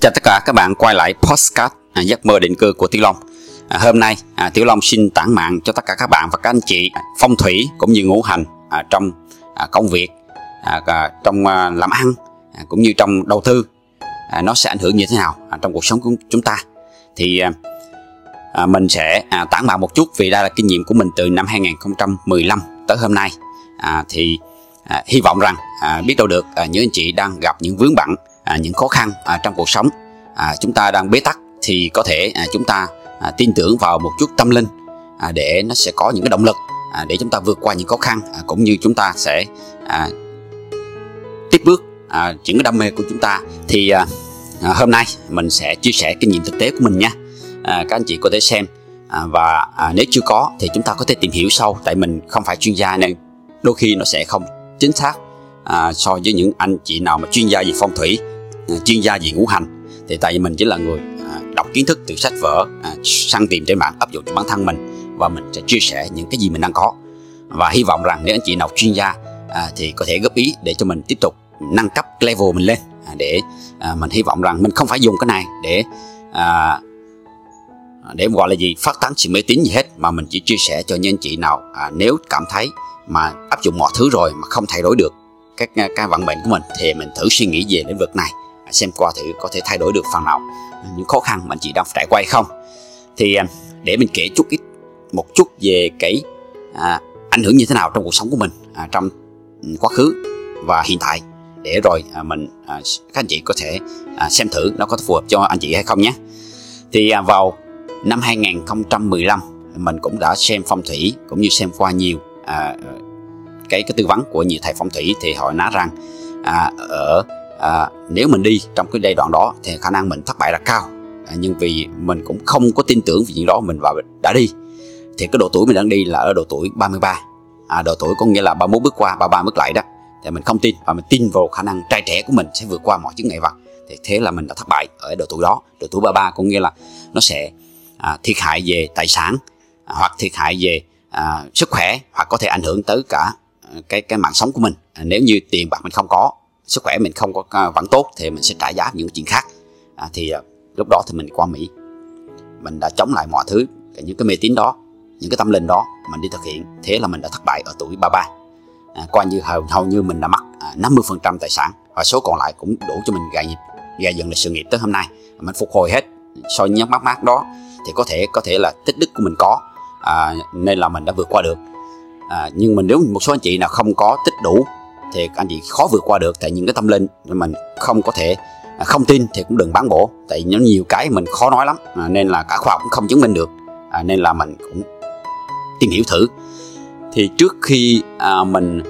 Chào tất cả các bạn quay lại postcard à, giấc mơ định cư của Tiểu Long. À, hôm nay à, Tiểu Long xin tản mạn cho tất cả các bạn và các anh chị à, phong thủy cũng như ngũ hành à, trong à, công việc, à, à, trong à, làm ăn à, cũng như trong đầu tư à, nó sẽ ảnh hưởng như thế nào à, trong cuộc sống của chúng ta. Thì à, à, mình sẽ à, tản mạn một chút vì đây là kinh nghiệm của mình từ năm 2015 tới hôm nay. À, thì à, hy vọng rằng à, biết đâu được à, những anh chị đang gặp những vướng bận à, những khó khăn à, trong cuộc sống. À, chúng ta đang bế tắc thì có thể à, chúng ta à, tin tưởng vào một chút tâm linh à, để nó sẽ có những cái động lực à, để chúng ta vượt qua những khó khăn à, cũng như chúng ta sẽ à, tiếp bước à, những cái đam mê của chúng ta. Thì à, à, hôm nay mình sẽ chia sẻ kinh nghiệm thực tế của mình nha. À, các anh chị có thể xem à, và à, nếu chưa có thì chúng ta có thể tìm hiểu sâu tại mình không phải chuyên gia nên đôi khi nó sẽ không chính xác à, so với những anh chị nào mà chuyên gia về phong thủy chuyên gia về ngũ hành. Thì tại vì mình chỉ là người à, đọc kiến thức từ sách vở à, săn tìm trên mạng áp dụng cho bản thân mình và mình sẽ chia sẻ những cái gì mình đang có. Và hy vọng rằng nếu anh chị nào chuyên gia à, thì có thể góp ý để cho mình tiếp tục nâng cấp level mình lên để mình hy vọng rằng mình không phải dùng cái này để để gọi là gì phát tán sự mê tín gì hết mà mình chỉ chia sẻ cho những anh chị nào à, nếu cảm thấy mà áp dụng mọi thứ rồi mà không thay đổi được các cái vận mệnh của mình thì mình thử suy nghĩ về lĩnh vực này xem qua thử có thể thay đổi được phần nào những khó khăn mà anh chị đang trải qua hay không. Thì à, để mình kể chút ít một chút về cái à, ảnh hưởng như thế nào trong cuộc sống của mình à, trong ừ, quá khứ và hiện tại. Để rồi à, mình à, các anh chị có thể à, xem thử nó có phù hợp cho anh chị hay không nhé. Thì à, vào năm 2015 mình cũng đã xem phong thủy cũng như xem qua nhiều à, cái cái tư vấn của nhiều thầy phong thủy thì họ nói rằng à, ở à, nếu mình đi trong cái giai đoạn đó thì khả năng mình thất bại là cao. À, nhưng vì mình cũng không có tin tưởng vì chuyện đó mình vào đã đi thì cái độ tuổi mình đang đi là ở độ tuổi 33 à, độ tuổi có nghĩa là 31 bước qua 33 bước lại đó. Thì mình không tin và mình tin vào khả năng trai trẻ của mình sẽ vượt qua mọi chứng ngại vật. Thì thế là mình đã thất bại ở độ tuổi đó. Độ tuổi 33 có nghĩa là nó sẽ à, thiệt hại về tài sản à, hoặc thiệt hại về à, sức khỏe hoặc có thể ảnh hưởng tới cả à, cái cái mạng sống của mình. À, nếu như tiền bạc mình không có sức khỏe mình không có à, vẫn tốt thì mình sẽ trả giá những chuyện khác. À, thì à, lúc đó thì mình qua mỹ. Mình đã chống lại mọi thứ những cái mê tín đó những cái tâm linh đó mình đi thực hiện. Thế là mình đã thất bại ở tuổi 33 à, coi như hầu, hầu như mình đã mất à, 50% tài sản. Và số còn lại cũng đủ cho mình gài nghiệp gài dựng lại sự nghiệp tới hôm nay. À, mình phục hồi hết. So với những mắc mát đó thì có thể có thể là tích đức của mình có à, nên là mình đã vượt qua được. À, nhưng mà nếu một số anh chị nào không có tích đủ thì anh chị khó vượt qua được. Tại những cái tâm linh mình không có thể à, không tin thì cũng đừng bán bổ. Tại nó nhiều cái mình khó nói lắm. À, nên là cả khoa học cũng không chứng minh được. À, nên là mình cũng tìm hiểu thử. Thì trước khi à, mình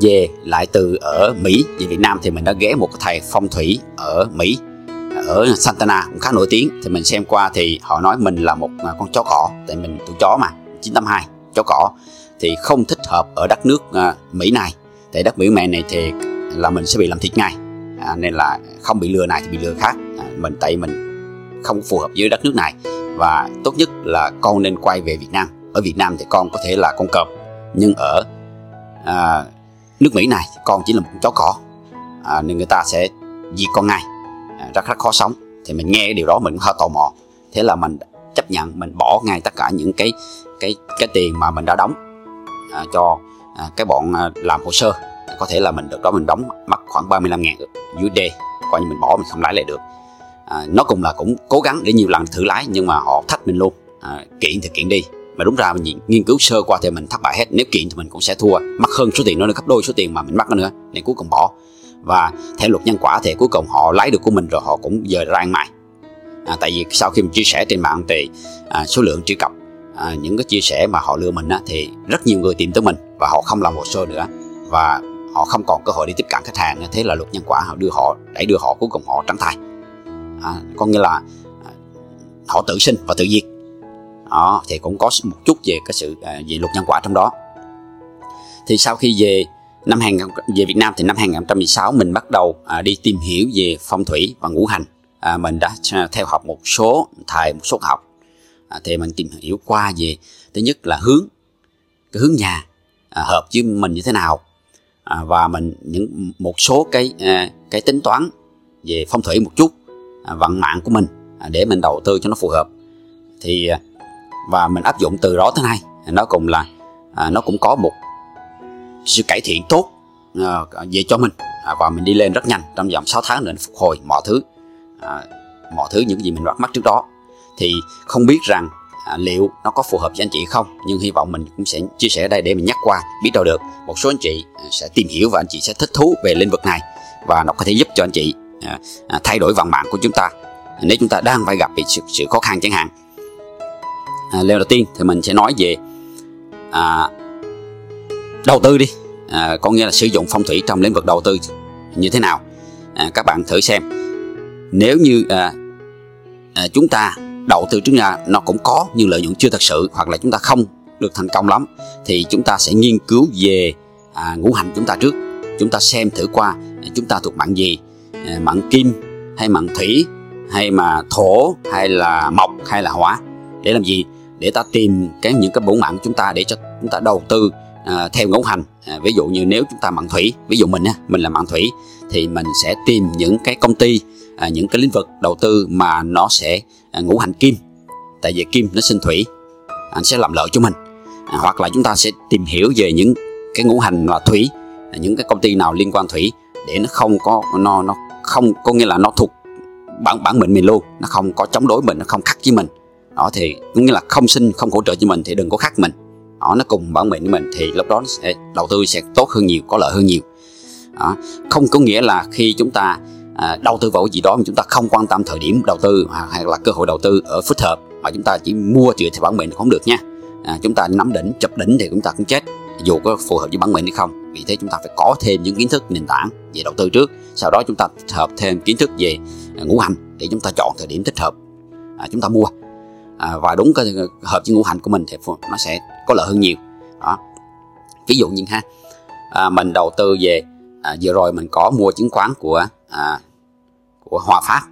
về lại từ ở Mỹ về Việt Nam thì mình đã ghé một thầy phong thủy ở Mỹ ở Santana cũng khá nổi tiếng. Thì mình xem qua thì họ nói mình là một à, con chó cỏ. Tại mình tụi chó mà 982 chó cỏ thì không thích hợp ở đất nước à, Mỹ này. Tại đất Mỹ mẹ này thì là mình sẽ bị làm thịt ngay à, nên là không bị lừa này thì bị lừa khác. À, mình tại mình không phù hợp với đất nước này. Và tốt nhất là con nên quay về Việt Nam. Ở Việt Nam thì con có thể là con cọp nhưng ở à, nước Mỹ này con chỉ là một con chó cỏ. À, nên người ta sẽ diệt con ngay à, rất rất khó sống. Thì mình nghe điều đó mình cũng hơi tò mò. Thế là mình chấp nhận mình bỏ ngay tất cả những cái cái cái tiền mà mình đã đóng à, cho à, cái bọn à, làm hồ sơ. Có thể là mình được đó mình đóng mất khoảng 35 ngàn USD coi như mình bỏ mình không lái lại được. À, nó cũng là cũng cố gắng để nhiều lần thử lái nhưng mà họ thách mình luôn. À, kiện thì kiện đi. Mà đúng ra mình nghiên cứu sơ qua thì mình thất bại hết. Nếu kiện thì mình cũng sẽ thua. Mất hơn số tiền nó gấp đôi số tiền mà mình mất nữa nên cuối cùng bỏ. Và theo luật nhân quả thì cuối cùng họ lấy được của mình rồi họ cũng giờ ra ăn mày. À, tại vì sau khi mình chia sẻ trên mạng thì à, số lượng truy cập à, những cái chia sẻ mà họ lừa mình á, thì rất nhiều người tìm tới mình và họ không làm hồ sơ nữa. Và họ không còn cơ hội đi tiếp cận khách hàng thế là luật nhân quả họ đưa họ đẩy đưa họ cuối cùng họ trắng tay à, có nghĩa là à, họ tự sinh và tự diệt. Đó thì cũng có một chút về cái sự à, về luật nhân quả trong đó. Thì sau khi về năm 2000 về Việt Nam thì năm 2016 mình bắt đầu à, đi tìm hiểu về phong thủy và ngũ hành. À, mình đã à, theo học một số thầy một số học à, thì mình tìm hiểu qua về thứ nhất là hướng cái hướng nhà à, hợp với mình như thế nào. À, và mình những một số cái à, cái tính toán về phong thủy một chút à, vận mạng của mình à, để mình đầu tư cho nó phù hợp. Thì à, và mình áp dụng từ đó tới nay à, nó cũng là à, nó cũng có một sự cải thiện tốt à, về cho mình. À, và mình đi lên rất nhanh trong vòng 6 tháng nữa phục hồi mọi thứ à, mọi thứ những gì mình bắt mắt trước đó thì không biết rằng à, liệu nó có phù hợp với anh chị không. Nhưng hy vọng mình cũng sẽ chia sẻ ở đây để mình nhắc qua biết đâu được một số anh chị à, sẽ tìm hiểu và anh chị sẽ thích thú về lĩnh vực này. Và nó có thể giúp cho anh chị à, à, thay đổi vận mạng của chúng ta. Nếu chúng ta đang phải gặp bị sự, sự khó khăn chẳng hạn. À, lần đầu tiên thì mình sẽ nói về à, đầu tư đi. À, có nghĩa là sử dụng phong thủy trong lĩnh vực đầu tư như thế nào. À, các bạn thử xem. Nếu như à, à, chúng ta đầu tư trước nhà nó cũng có nhưng lợi nhuận chưa thật sự hoặc là chúng ta không được thành công lắm thì chúng ta sẽ nghiên cứu về à, ngũ hành chúng ta trước. Chúng ta xem thử qua à, chúng ta thuộc mạng gì? À, mạng kim hay mạng thủy hay mà thổ hay là mộc hay là hỏa? Để làm gì? Để ta tìm cái những cái bổn mạng của chúng ta để cho chúng ta đầu tư à, theo ngũ hành. À, ví dụ như nếu chúng ta mạng thủy ví dụ mình á mình là mạng thủy thì mình sẽ tìm những cái công ty à, những cái lĩnh vực đầu tư mà nó sẽ à, ngũ hành kim. Tại vì kim nó sinh thủy anh sẽ làm lợi cho mình. À, hoặc là chúng ta sẽ tìm hiểu về những cái ngũ hành là thủy à, những cái công ty nào liên quan thủy để nó không có nó nó không có nghĩa là nó thuộc bản bản mệnh mình luôn nó không có chống đối mình nó không khắc với mình. Đó thì cũng như là không sinh không hỗ trợ cho mình thì đừng có khắc mình. Đó, nó cùng bản mệnh với mình thì lúc đó sẽ đầu tư sẽ tốt hơn nhiều có lợi hơn nhiều. Đó. không có nghĩa là khi chúng ta à, đầu tư vào cái gì đó mà chúng ta không quan tâm thời điểm đầu tư hay là cơ hội đầu tư ở phút hợp mà chúng ta chỉ mua dựa theo bản mệnh không được nha. À, chúng ta nắm đỉnh chụp đỉnh thì chúng ta cũng chết dù có phù hợp với bản mệnh hay không. Vì thế chúng ta phải có thêm những kiến thức nền tảng về đầu tư trước sau đó chúng ta tích hợp thêm kiến thức về à, ngũ hành để chúng ta chọn thời điểm thích hợp à, chúng ta mua. À, và đúng cái hợp với ngũ hành của mình thì nó sẽ có lợi hơn nhiều. Đó. Ví dụ như ha à, mình đầu tư về à, vừa rồi mình có mua chứng khoán của à, của Hòa Phát.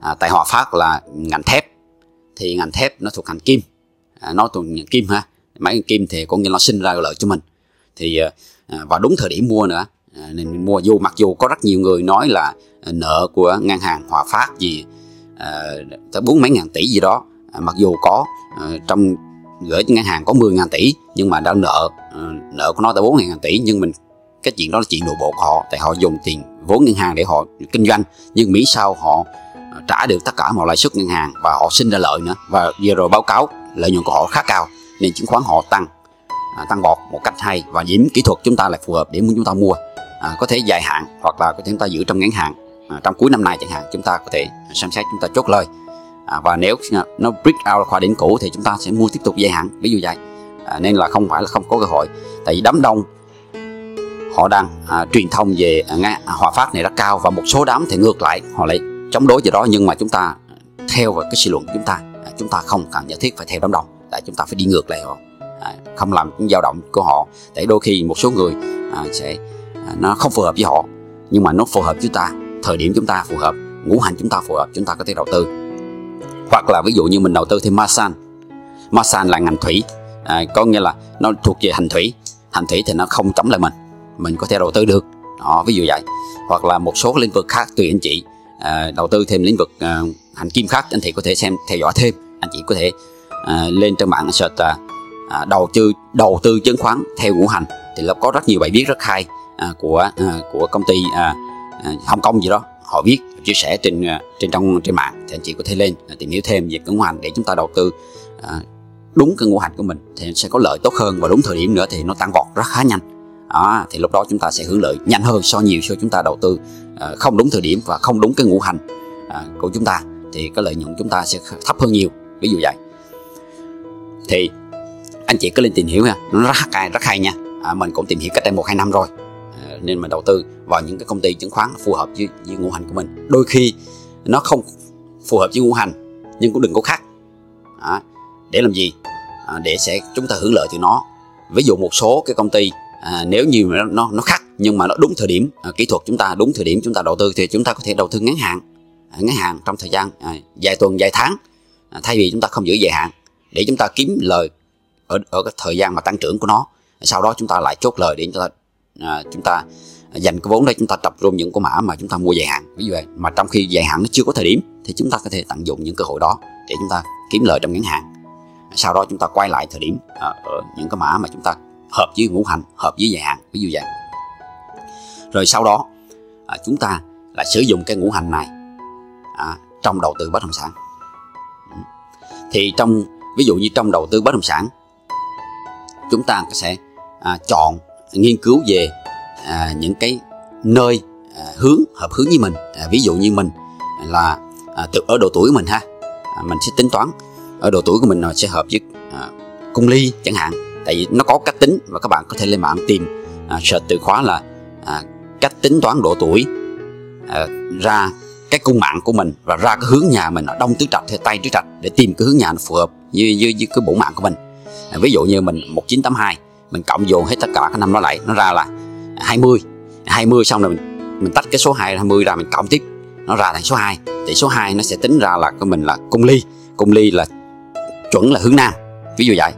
À, tại Hòa Phát là ngành thép. Thì ngành thép nó thuộc ngành kim. À, nó thuộc ngành kim ha. Máy kim thì cũng như nó sinh ra lợi cho mình. Thì à, à, và đúng thời điểm mua nữa à, nên mình mua dù mặc dù có rất nhiều người nói là nợ của ngân hàng Hòa Phát gì à, tới bốn mấy ngàn tỷ gì đó. À, mặc dù có à, trong gửi ngân hàng có 10 ngàn tỷ nhưng mà đã nợ à, nợ của nó tới bốn ngàn tỷ nhưng mình cái chuyện đó là chuyện nội bộ của họ tại họ dùng tiền vốn ngân hàng để họ kinh doanh. Nhưng Mỹ sau họ à, trả được tất cả mọi lãi suất ngân hàng và họ sinh ra lợi nữa. Và vừa rồi báo cáo lợi nhuận của họ khá cao nên chứng khoán họ tăng à, tăng vọt một cách hay. Và nhiễm kỹ thuật chúng ta lại phù hợp để muốn chúng ta mua à, có thể dài hạn hoặc là có thể chúng ta giữ trong ngắn hạn à, trong cuối năm nay chẳng hạn chúng ta có thể xem xét chúng ta chốt lời. À, và nếu nó break out qua đỉnh cũ thì chúng ta sẽ mua tiếp tục dài hạn ví dụ vậy. À, nên là không phải là không có cơ hội. Tại vì đám đông họ đang à, truyền thông về à, hòa phát này rất cao và một số đám thì ngược lại. Họ lại chống đối về đó nhưng mà chúng ta theo vào cái suy luận của chúng ta. À, chúng ta không cần nhất thiết phải theo đám đông. Tại chúng ta phải đi ngược lại họ. À, không làm những dao động của họ. Để đôi khi một số người à, sẽ à, nó không phù hợp với họ nhưng mà nó phù hợp với chúng ta. Thời điểm chúng ta phù hợp ngũ hành chúng ta phù hợp chúng ta có thể đầu tư. Hoặc là ví dụ như mình đầu tư thêm masan. Masan là ngành thủy. À, có nghĩa là nó thuộc về hành thủy. Hành thủy thì nó không chống lại mình mình có thể đầu tư được. Đó, ví dụ vậy. Hoặc là một số lĩnh vực khác tùy anh chị. À, đầu tư thêm lĩnh vực à, hành kim khác anh chị có thể xem theo dõi thêm. Anh chị có thể à, lên trên mạng search à, à, đầu tư đầu tư chứng khoán theo ngũ hành. Thì nó có rất nhiều bài viết rất hay à, của à, của công ty à, à, Hồng Kông gì đó. Họ viết chia sẻ trên à, trên trong trên mạng. Thì anh chị có thể lên à, tìm hiểu thêm về ngũ hành để chúng ta đầu tư à, đúng cái ngũ hành của mình. Thì sẽ có lợi tốt hơn. Và đúng thời điểm nữa thì nó tăng vọt rất khá nhanh đó, thì lúc đó chúng ta sẽ hưởng lợi nhanh hơn so nhiều so chúng ta đầu tư ờ, không đúng thời điểm và không đúng cái ngũ hành à, của chúng ta. Thì cái lợi nhuận chúng ta sẽ thấp hơn nhiều ví dụ vậy. Thì anh chị cứ lên tìm hiểu nha nó rất hay rất hay nha. À, mình cũng tìm hiểu cách đây một hai năm rồi à, nên mình đầu tư vào những cái công ty chứng khoán phù hợp với, với ngũ hành của mình. Đôi khi nó không phù hợp với ngũ hành nhưng cũng đừng có khác. À, để làm gì? À, để sẽ chúng ta hưởng lợi từ nó. Ví dụ một số cái công ty à, nếu như mà nó nó khắc nhưng mà nó đúng thời điểm à, kỹ thuật chúng ta đúng thời điểm chúng ta đầu tư thì chúng ta có thể đầu tư ngắn hạn à, ngắn hạn trong thời gian à, vài tuần vài tháng à, thay vì chúng ta không giữ dài hạn để chúng ta kiếm lời ở ở cái thời gian mà tăng trưởng của nó sau đó chúng ta lại chốt lời để chúng ta à, chúng ta dành cái vốn đó chúng ta tập trung những cái mã mà chúng ta mua dài hạn ví dụ vậy mà trong khi dài hạn nó chưa có thời điểm thì chúng ta có thể tận dụng những cơ hội đó để chúng ta kiếm lời trong ngắn hạn sau đó chúng ta quay lại thời điểm à, ở những cái mã mà chúng ta hợp với ngũ hành hợp với dài hạn ví dụ vậy. Rồi sau đó à, chúng ta là sử dụng cái ngũ hành này à, trong đầu tư bất động sản. Thì trong ví dụ như trong đầu tư bất động sản chúng ta sẽ à, chọn nghiên cứu về à, những cái nơi à, hướng hợp hướng với mình. À, ví dụ như mình là à, từ ở độ tuổi của mình ha à, mình sẽ tính toán ở độ tuổi của mình nó sẽ hợp với à, cung ly chẳng hạn tại vì nó có cách tính và các bạn có thể lên mạng tìm. À, search từ khóa là à, cách tính toán độ tuổi à, ra cái cung mạng của mình và ra cái hướng nhà mình ở đông tứ trạch hay tây tứ trạch để tìm cái hướng nhà nó phù hợp với, với, với cái bổ mạng của mình. À, ví dụ như mình 1982 mình cộng dồn hết tất cả các năm nó lại nó ra là 20 20 xong rồi mình, mình tách cái số 2 20 ra mình cộng tiếp nó ra thành số 2 thì số 2 nó sẽ tính ra là của mình là cung ly. Cung ly là chuẩn là hướng nam. Ví dụ vậy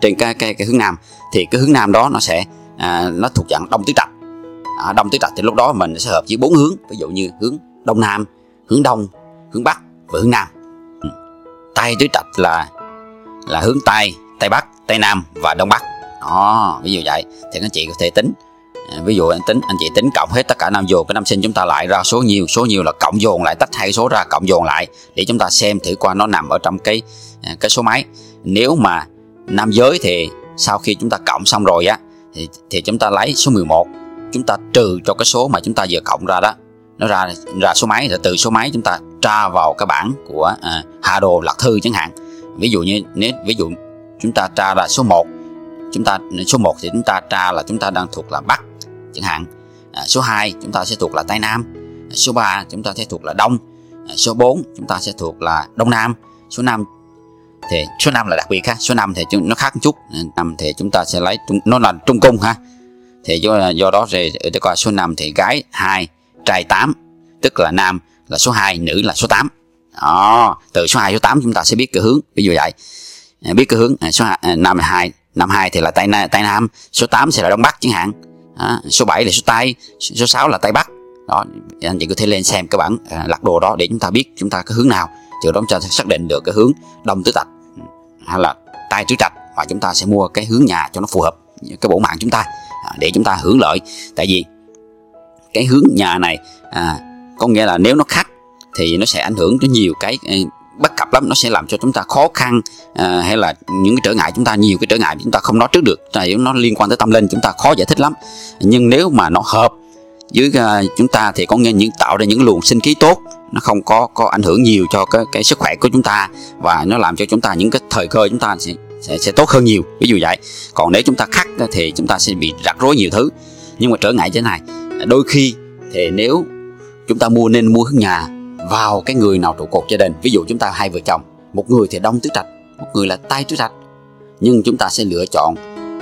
trên cái cái, cái hướng nam thì cái hướng nam đó nó sẽ à, nó thuộc dạng đông tứ trạch. À, đông tứ trạch thì lúc đó mình sẽ hợp với bốn hướng ví dụ như hướng đông nam hướng đông hướng bắc và hướng nam. Ừ. tây tứ trạch là là hướng tây tây bắc tây nam và đông bắc. Đó ví dụ vậy. Thì anh chị có thể tính à, ví dụ anh tính anh chị tính cộng hết tất cả năm dồn cái năm sinh chúng ta lại ra số nhiều số nhiều là cộng dồn lại tách hai số ra cộng dồn lại để chúng ta xem thử qua nó nằm ở trong cái à, cái số máy. Nếu mà nam giới thì sau khi chúng ta cộng xong rồi á thì, thì chúng ta lấy số 11 chúng ta trừ cho cái số mà chúng ta vừa cộng ra đó nó ra ra số máy rồi từ số máy chúng ta tra vào cái bảng của à, hạ đồ lạc thư chẳng hạn ví dụ như nếu ví dụ chúng ta tra là số 1 chúng ta số 1 thì chúng ta tra là chúng ta đang thuộc là bắc chẳng hạn à, số 2 chúng ta sẽ thuộc là tây nam à, số 3 chúng ta sẽ thuộc là đông à, số 4 chúng ta sẽ thuộc là đông nam số 5 thì số 5 là đặc biệt ha. Số 5 thì nó khác một chút. Năm thì chúng ta sẽ lấy nó là trung cung ha. Thì do, do đó thì để coi số 5 thì gái 2 trai 8 tức là nam là số 2 nữ là số 8 đó từ số 2 số 8 chúng ta sẽ biết cái hướng. Ví dụ vậy. À, biết cái hướng. À, số 2, à, nam là 2 năm 2 thì là tây nam, tây nam. Số 8 sẽ là đông bắc chẳng hạn. Đó, số 7 là số tây số 6 là tây bắc. Đó anh chị có thể lên xem cái bản à, lạc đồ đó để chúng ta biết chúng ta cái hướng nào. Từ đó chúng ta sẽ xác định được cái hướng đông tứ tạch hay là tay tứ trạch và chúng ta sẽ mua cái hướng nhà cho nó phù hợp cái bộ mạng chúng ta à, để chúng ta hưởng lợi. Tại vì cái hướng nhà này à, có nghĩa là nếu nó khác thì nó sẽ ảnh hưởng đến nhiều cái bất cập lắm. Nó sẽ làm cho chúng ta khó khăn à, hay là những cái trở ngại chúng ta nhiều cái trở ngại chúng ta không nói trước được. Tại nó liên quan tới tâm linh chúng ta khó giải thích lắm. Nhưng nếu mà nó hợp dưới uh, chúng ta thì có nghe những tạo ra những luồng sinh khí tốt. Nó không có có ảnh hưởng nhiều cho cái cái sức khỏe của chúng ta và nó làm cho chúng ta những cái thời cơ chúng ta sẽ sẽ, sẽ tốt hơn nhiều. Ví dụ vậy. Còn nếu chúng ta khắc thì chúng ta sẽ bị rắc rối nhiều thứ. Nhưng mà trở ngại thế này. Đôi khi thì nếu chúng ta mua nên mua hướng nhà vào cái người nào trụ cột gia đình ví dụ chúng ta hai vợ chồng một người thì đông tứ trạch một người là tây tứ trạch nhưng chúng ta sẽ lựa chọn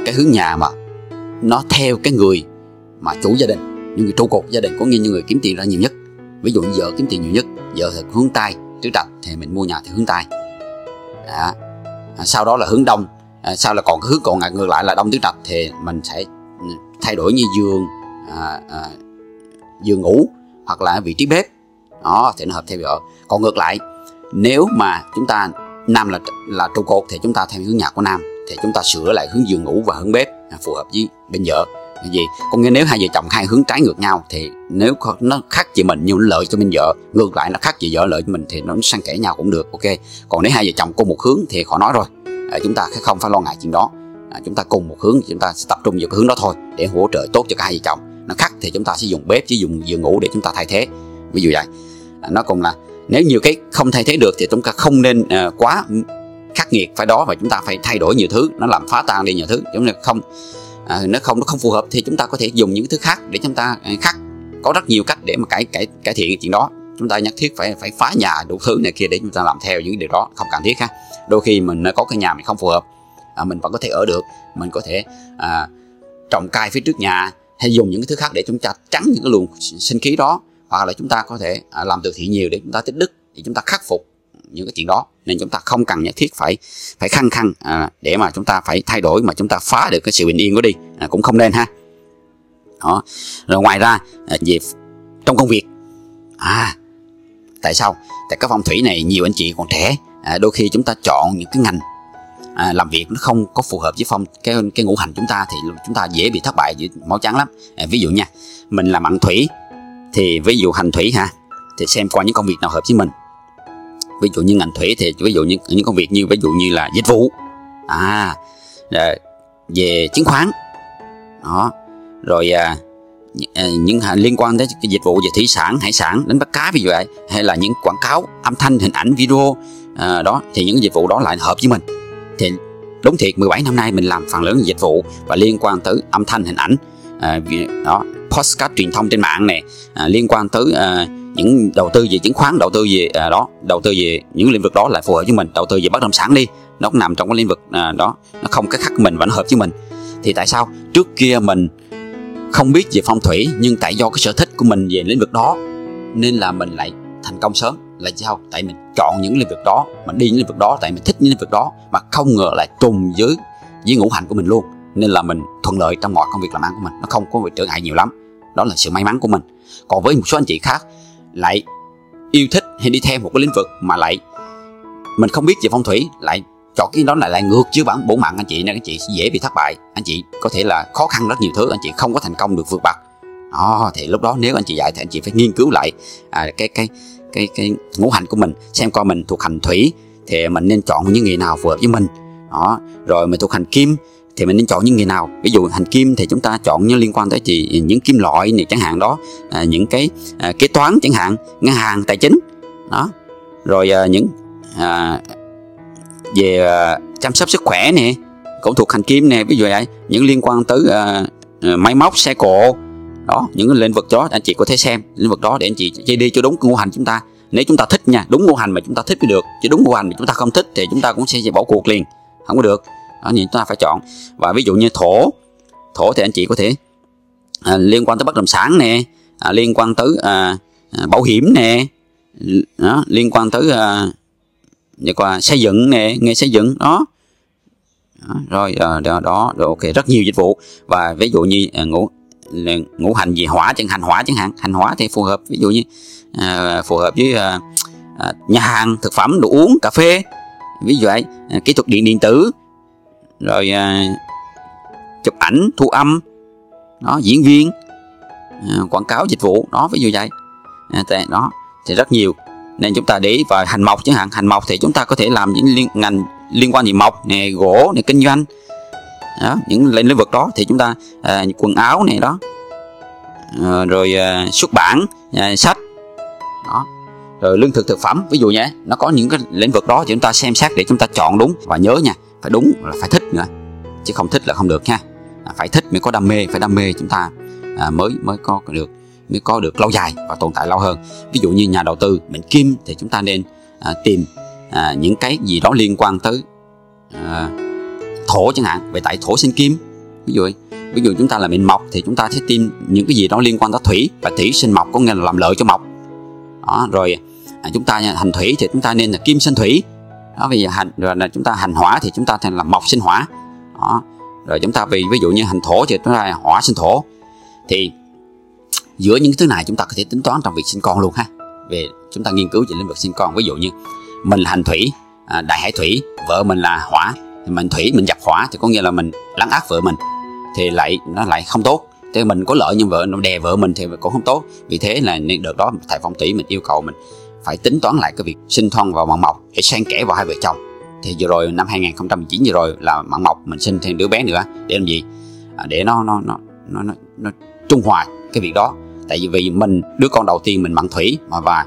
cái hướng nhà mà nó theo cái người mà chủ gia đình những người trụ cột gia đình có nghĩa như người kiếm tiền ra nhiều nhất. Ví dụ như vợ kiếm tiền nhiều nhất vợ thì hướng tây tứ trạch thì mình mua nhà thì hướng tây à, sau đó là hướng đông. À, sau là còn cái hướng còn ngược lại là đông tứ trạch thì mình sẽ thay đổi như giường à, à, giường ngủ hoặc là vị trí bếp. Đó thì nó hợp theo vợ. Còn ngược lại nếu mà chúng ta nam là là trụ cột thì chúng ta theo hướng nhà của nam thì chúng ta sửa lại hướng giường ngủ và hướng bếp à, phù hợp với bên vợ gì? Có nghĩa nếu hai vợ chồng hai hướng trái ngược nhau thì nếu nó khác chị mình nhưng lợi cho mình vợ ngược lại nó khác chị vợ lợi cho mình thì nó sang kể nhau cũng được ok? Còn nếu hai vợ chồng cùng một hướng thì khỏi nói rồi à, chúng ta không phải lo ngại chuyện đó. À, chúng ta cùng một hướng chúng ta sẽ tập trung vào cái hướng đó thôi để hỗ trợ tốt cho cả hai vợ chồng. Nó khác thì chúng ta sẽ dùng bếp chứ dùng giường ngủ để chúng ta thay thế. Ví dụ vậy. À, nó cũng là nếu nhiều cái không thay thế được thì chúng ta không nên uh, quá khắc nghiệt phải đó và chúng ta phải thay đổi nhiều thứ nó làm phá tan đi nhiều thứ. Chúng ta không à, nó không nó không phù hợp thì chúng ta có thể dùng những thứ khác để chúng ta à, khắc có rất nhiều cách để mà cải cải cải thiện chuyện đó. Chúng ta nhất thiết phải phải phá nhà đủ thứ này kia để chúng ta làm theo những điều đó không cần thiết ha. Đôi khi mình có cái nhà mình không phù hợp à, mình vẫn có thể ở được. Mình có thể à, trồng cây phía trước nhà hay dùng những cái thứ khác để chúng ta tránh những cái luồng sinh khí đó. Hoặc là chúng ta có thể à, làm từ thiện nhiều để chúng ta tích đức để chúng ta khắc phục những cái chuyện đó. Nên chúng ta không cần nhất thiết phải phải khăng khăng à, để mà chúng ta phải thay đổi mà chúng ta phá được cái sự bình yên của đi. À, cũng không nên ha. Đó. Rồi ngoài ra à, về trong công việc. À tại sao? Tại cái phong thủy này nhiều anh chị còn trẻ à, đôi khi chúng ta chọn những cái ngành à, làm việc nó không có phù hợp với phong cái cái ngũ hành chúng ta thì chúng ta dễ bị thất bại máu trắng lắm. À, ví dụ nha mình làm mặn thủy thì ví dụ hành thủy ha thì xem qua những công việc nào hợp với mình ví dụ như ngành thủy thì ví dụ như những công việc như ví dụ như là dịch vụ. À, à về chứng khoán. Đó rồi à, à những liên quan tới cái dịch vụ về thủy sản hải sản đánh bắt cá ví dụ vậy hay là những quảng cáo âm thanh hình ảnh video à, đó thì những dịch vụ đó lại hợp với mình. Thì đúng thiệt 17 năm nay mình làm phần lớn dịch vụ và liên quan tới âm thanh hình ảnh à, đó postcard truyền thông trên mạng này à, liên quan tới à, những đầu tư về chứng khoán đầu tư về à, đó đầu tư về những lĩnh vực đó là phù hợp với mình đầu tư về bất động sản đi nó cũng nằm trong cái lĩnh vực à, đó nó không cái khắc mình và nó hợp với mình. Thì tại sao? Trước kia mình không biết về phong thủy nhưng tại do cái sở thích của mình về lĩnh vực đó nên là mình lại thành công sớm. Là sao tại mình chọn những lĩnh vực đó mình đi những lĩnh vực đó tại mình thích những lĩnh vực đó mà không ngờ lại trùng với với ngũ hành của mình luôn. Nên là mình thuận lợi trong mọi công việc làm ăn của mình nó không có bị trở ngại nhiều lắm. Đó là sự may mắn của mình. Còn với một số anh chị khác lại yêu thích hay đi theo một cái lĩnh vực mà lại mình không biết về phong thủy lại chọn cái đó lại lại ngược chứ bản bổn mạng anh chị nên anh chị dễ bị thất bại. Anh chị có thể là khó khăn rất nhiều thứ anh chị không có thành công được vượt bậc. Đó thì lúc đó nếu anh chị dạy thì anh chị phải nghiên cứu lại à, cái cái cái cái ngũ hành của mình xem coi mình thuộc hành thủy thì mình nên chọn những nghề nào phù hợp với mình. Đó rồi mình thuộc hành kim thì mình nên chọn những nghề nào? Ví dụ hành kim thì chúng ta chọn những liên quan tới chị những kim loại này chẳng hạn đó à, những cái à, kế toán chẳng hạn ngân hàng tài chính đó. Rồi à, những à, về à, chăm sóc sức khỏe nè cũng thuộc hành kim nè ví dụ vậy. Những liên quan tới à, à, máy móc xe cộ đó những lĩnh vực đó anh chị có thể xem lĩnh vực đó để anh chị chơi đi cho đúng ngũ hành chúng ta. Nếu chúng ta thích nha đúng ngũ hành mà chúng ta thích mới được chứ đúng ngũ hành mà chúng ta không thích thì chúng ta cũng sẽ bỏ cuộc liền không có được đó những chúng ta phải chọn. Và ví dụ như thổ thổ thì anh chị có thể à, liên quan tới bất động sản nè à, liên quan tới à, à, bảo hiểm nè đó, liên quan tới à, qua xây dựng nè nghề xây dựng đó, đó rồi à, đó, đó rồi ok rất nhiều dịch vụ. Và ví dụ như à, ngũ ngũ hành gì hỏa chẳng hành hỏa chẳng hạn. Hành hỏa thì phù hợp ví dụ như à, phù hợp với à, à, nhà hàng thực phẩm đồ uống cà phê ví dụ vậy à, kỹ thuật điện điện tử rồi à, chụp ảnh thu âm đó diễn viên à, quảng cáo dịch vụ đó ví dụ vậy. À, đó thì rất nhiều. Nên chúng ta để ý vào hành mộc chẳng hạn. Hành mộc thì chúng ta có thể làm những liên, ngành liên quan gì mộc này gỗ này kinh doanh. Đó, những lĩnh vực đó thì chúng ta à, quần áo này đó. À, rồi à, xuất bản à, sách đó. Rồi lương thực thực phẩm ví dụ nhé nó có những cái lĩnh vực đó thì chúng ta xem xét để chúng ta chọn đúng và nhớ nha phải đúng là phải thích nữa. Chứ không thích là không được nha. À, phải thích mới có đam mê phải đam mê chúng ta à, mới mới có được mới có được lâu dài và tồn tại lâu hơn. Ví dụ như nhà đầu tư mình kim thì chúng ta nên à, tìm à, những cái gì đó liên quan tới à, thổ chẳng hạn về tại thổ sinh kim. Ví dụ ví dụ chúng ta là mệnh mộc thì chúng ta sẽ tìm những cái gì đó liên quan tới thủy và thủy sinh mộc có nghĩa là làm lợi cho mộc đó, rồi à, chúng ta hành thủy thì chúng ta nên là kim sinh thủy đó vì hành rồi là chúng ta hành hỏa thì chúng ta thành là mộc sinh hỏa. Đó rồi chúng ta vì ví dụ như hành thổ thì chúng ta là hỏa sinh thổ. Thì giữa những thứ này chúng ta có thể tính toán trong việc sinh con luôn ha. Về chúng ta nghiên cứu về lĩnh vực sinh con ví dụ như mình là hành thủy à, đại hải thủy vợ mình là hỏa thì mình thủy mình dập hỏa thì có nghĩa là mình lắng ác vợ mình thì lại nó lại không tốt. Thì mình có lợi nhưng vợ nó đè vợ mình thì cũng không tốt. Vì thế là đợt đó thầy phong thủy mình yêu cầu mình phải tính toán lại cái việc sinh con vào mạng mộc để xen kẽ vào hai vợ chồng. Thì vừa rồi năm 2019 vừa rồi là mạng mộc mình sinh thêm đứa bé nữa. Để làm gì? À, để nó nó nó nó nó, nó trung hòa cái việc đó. Tại vì vì mình đứa con đầu tiên mình mặn thủy mà và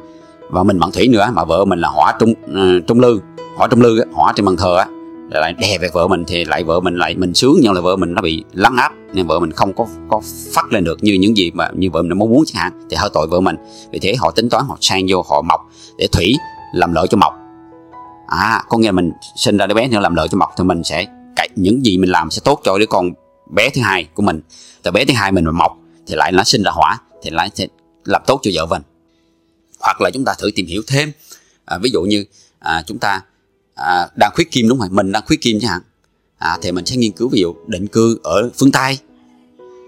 và mình mặn thủy nữa mà vợ mình là hỏa trung uh, trung lư hỏa trung lư hỏa trên bàn thờ á. Dạ lại đè về vợ mình thì lại vợ mình lại mình sướng nhưng là vợ mình nó bị lắng áp nên vợ mình không có có phát lên được như những gì mà như vợ mình mong muốn chẳng hạn thì hơi tội vợ mình. Vì thế họ tính toán họ sang vô họ mọc để thủy làm lợi cho mọc à có nghĩa mình sinh ra đứa bé nữa làm lợi cho mọc thì mình sẽ cậy những gì mình làm sẽ tốt cho đứa con bé thứ hai của mình. Từ bé thứ hai mình mà mọc thì lại nó sinh ra hỏa thì lại sẽ làm tốt cho vợ mình. Hoặc là chúng ta thử tìm hiểu thêm. À, ví dụ như à, chúng ta à, đang khuyết kim đúng không mình đang khuyết kim chẳng hạn à, thì mình sẽ nghiên cứu ví dụ định cư ở phương tây.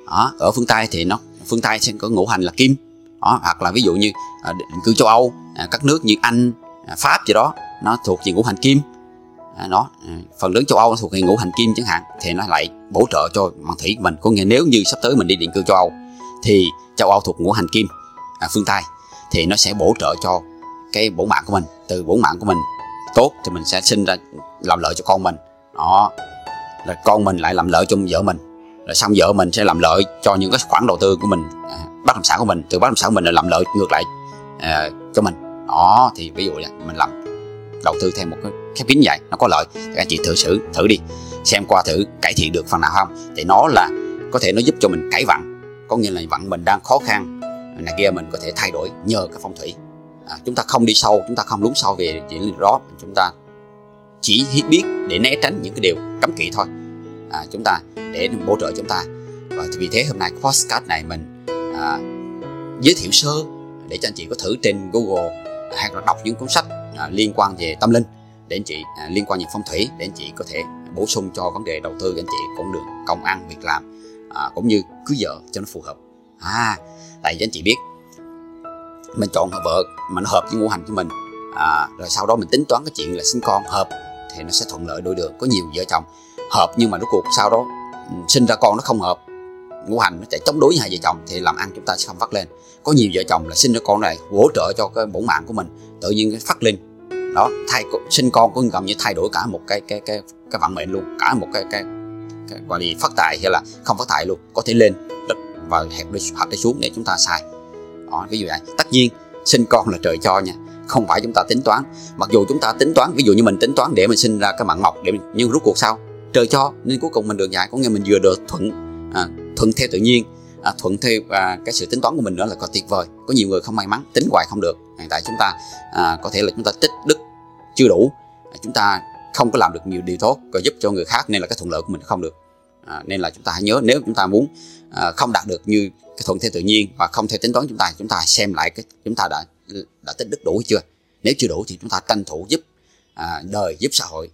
Đó, ở phương tây thì nó phương tây sẽ có ngũ hành là kim. Đó, hoặc là ví dụ như à, định cư châu âu à, các nước như anh à, pháp gì đó nó thuộc về ngũ hành kim. À, nó à, phần lớn châu âu nó thuộc về ngũ hành kim chẳng hạn thì nó lại bổ trợ cho bằng thủy mình. Có nghĩa nếu như sắp tới mình đi định cư châu âu thì châu âu thuộc ngũ hành kim à, phương tây thì nó sẽ bổ trợ cho cái bổn mạng của mình từ bổn mạng của mình tốt thì mình sẽ sinh ra làm lợi cho con mình. Đó. Là con mình lại làm lợi cho vợ mình. Rồi xong vợ mình sẽ làm lợi cho những cái khoản đầu tư của mình. À, bất động sản của mình. Từ bất động sản của mình là làm lợi ngược lại à, cho mình. Đó thì ví dụ là mình làm đầu tư theo một cái khép kín vậy nó có lợi. Thì anh chị thử xử thử đi. Xem qua thử cải thiện được phần nào không? Thì nó là có thể nó giúp cho mình cải vận có nghĩa là vận mình đang khó khăn. Này kia mình có thể thay đổi nhờ cái phong thủy à, chúng ta không đi sâu chúng ta không lún sâu về chuyện đó. Chúng ta chỉ biết để né tránh những cái điều cấm kỵ thôi. À, chúng ta để hỗ trợ chúng ta. Và vì thế hôm nay podcast này mình à, giới thiệu sơ để cho anh chị có thử trên Google à, hoặc là đọc những cuốn sách à, liên quan về tâm linh để anh chị à, liên quan về phong thủy để anh chị có thể bổ sung cho vấn đề đầu tư anh chị con đường công ăn việc làm à, cũng như cưới vợ cho nó phù hợp. À tại vì anh chị biết mình chọn vợ mà nó hợp với ngũ hành của mình. À, rồi sau đó mình tính toán cái chuyện là sinh con hợp thì nó sẽ thuận lợi đôi đường có nhiều vợ chồng hợp nhưng mà rốt cuộc sau đó ừ, sinh ra con nó không hợp ngũ hành nó chạy chống đối với hai vợ chồng thì làm ăn chúng ta sẽ không phát lên. Có nhiều vợ chồng là sinh ra con này hỗ trợ cho cái bổn mạng của mình tự nhiên phát lên đó thay sinh con cũng gần như thay đổi cả một cái cái cái cái vận mệnh luôn cả một cái cái, cái gọi là phát tài hay là không phát tài luôn. Có thể lên và hẹp đi hoặc đi xuống để chúng ta xài đó ví dụ vậy. Tất nhiên sinh con là trời cho nha. Không phải chúng ta tính toán. Mặc dù chúng ta tính toán ví dụ như mình tính toán để mình sinh ra cái mạng mọc để mình, nhưng rút cuộc sao? Trời cho nên cuối cùng mình được dạy. Có nghĩa mình vừa được thuận à, thuận theo tự nhiên à, thuận theo à, cái sự tính toán của mình nữa là còn tuyệt vời. Có nhiều người không may mắn tính hoài không được. Hiện tại chúng ta à, có thể là chúng ta tích đức chưa đủ. À, chúng ta không có làm được nhiều điều tốt rồi giúp cho người khác nên là cái thuận lợi của mình không được. À, nên là chúng ta hãy nhớ nếu chúng ta muốn À, không đạt được như cái thuận theo tự nhiên và không theo tính toán chúng ta chúng ta xem lại cái chúng ta đã đã tích đức đủ chưa? Nếu chưa đủ thì chúng ta tranh thủ giúp à, đời giúp xã hội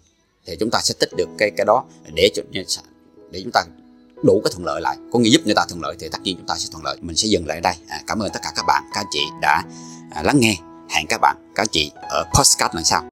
thì chúng ta sẽ tích được cái cái đó để để chúng ta đủ cái thuận lợi lại. Có nghĩa giúp người ta thuận lợi thì tất nhiên chúng ta sẽ thuận lợi. Mình sẽ dừng lại ở đây. À, cảm ơn tất cả các bạn các anh chị đã à, lắng nghe. Hẹn các bạn các anh chị ở postcard lần sau.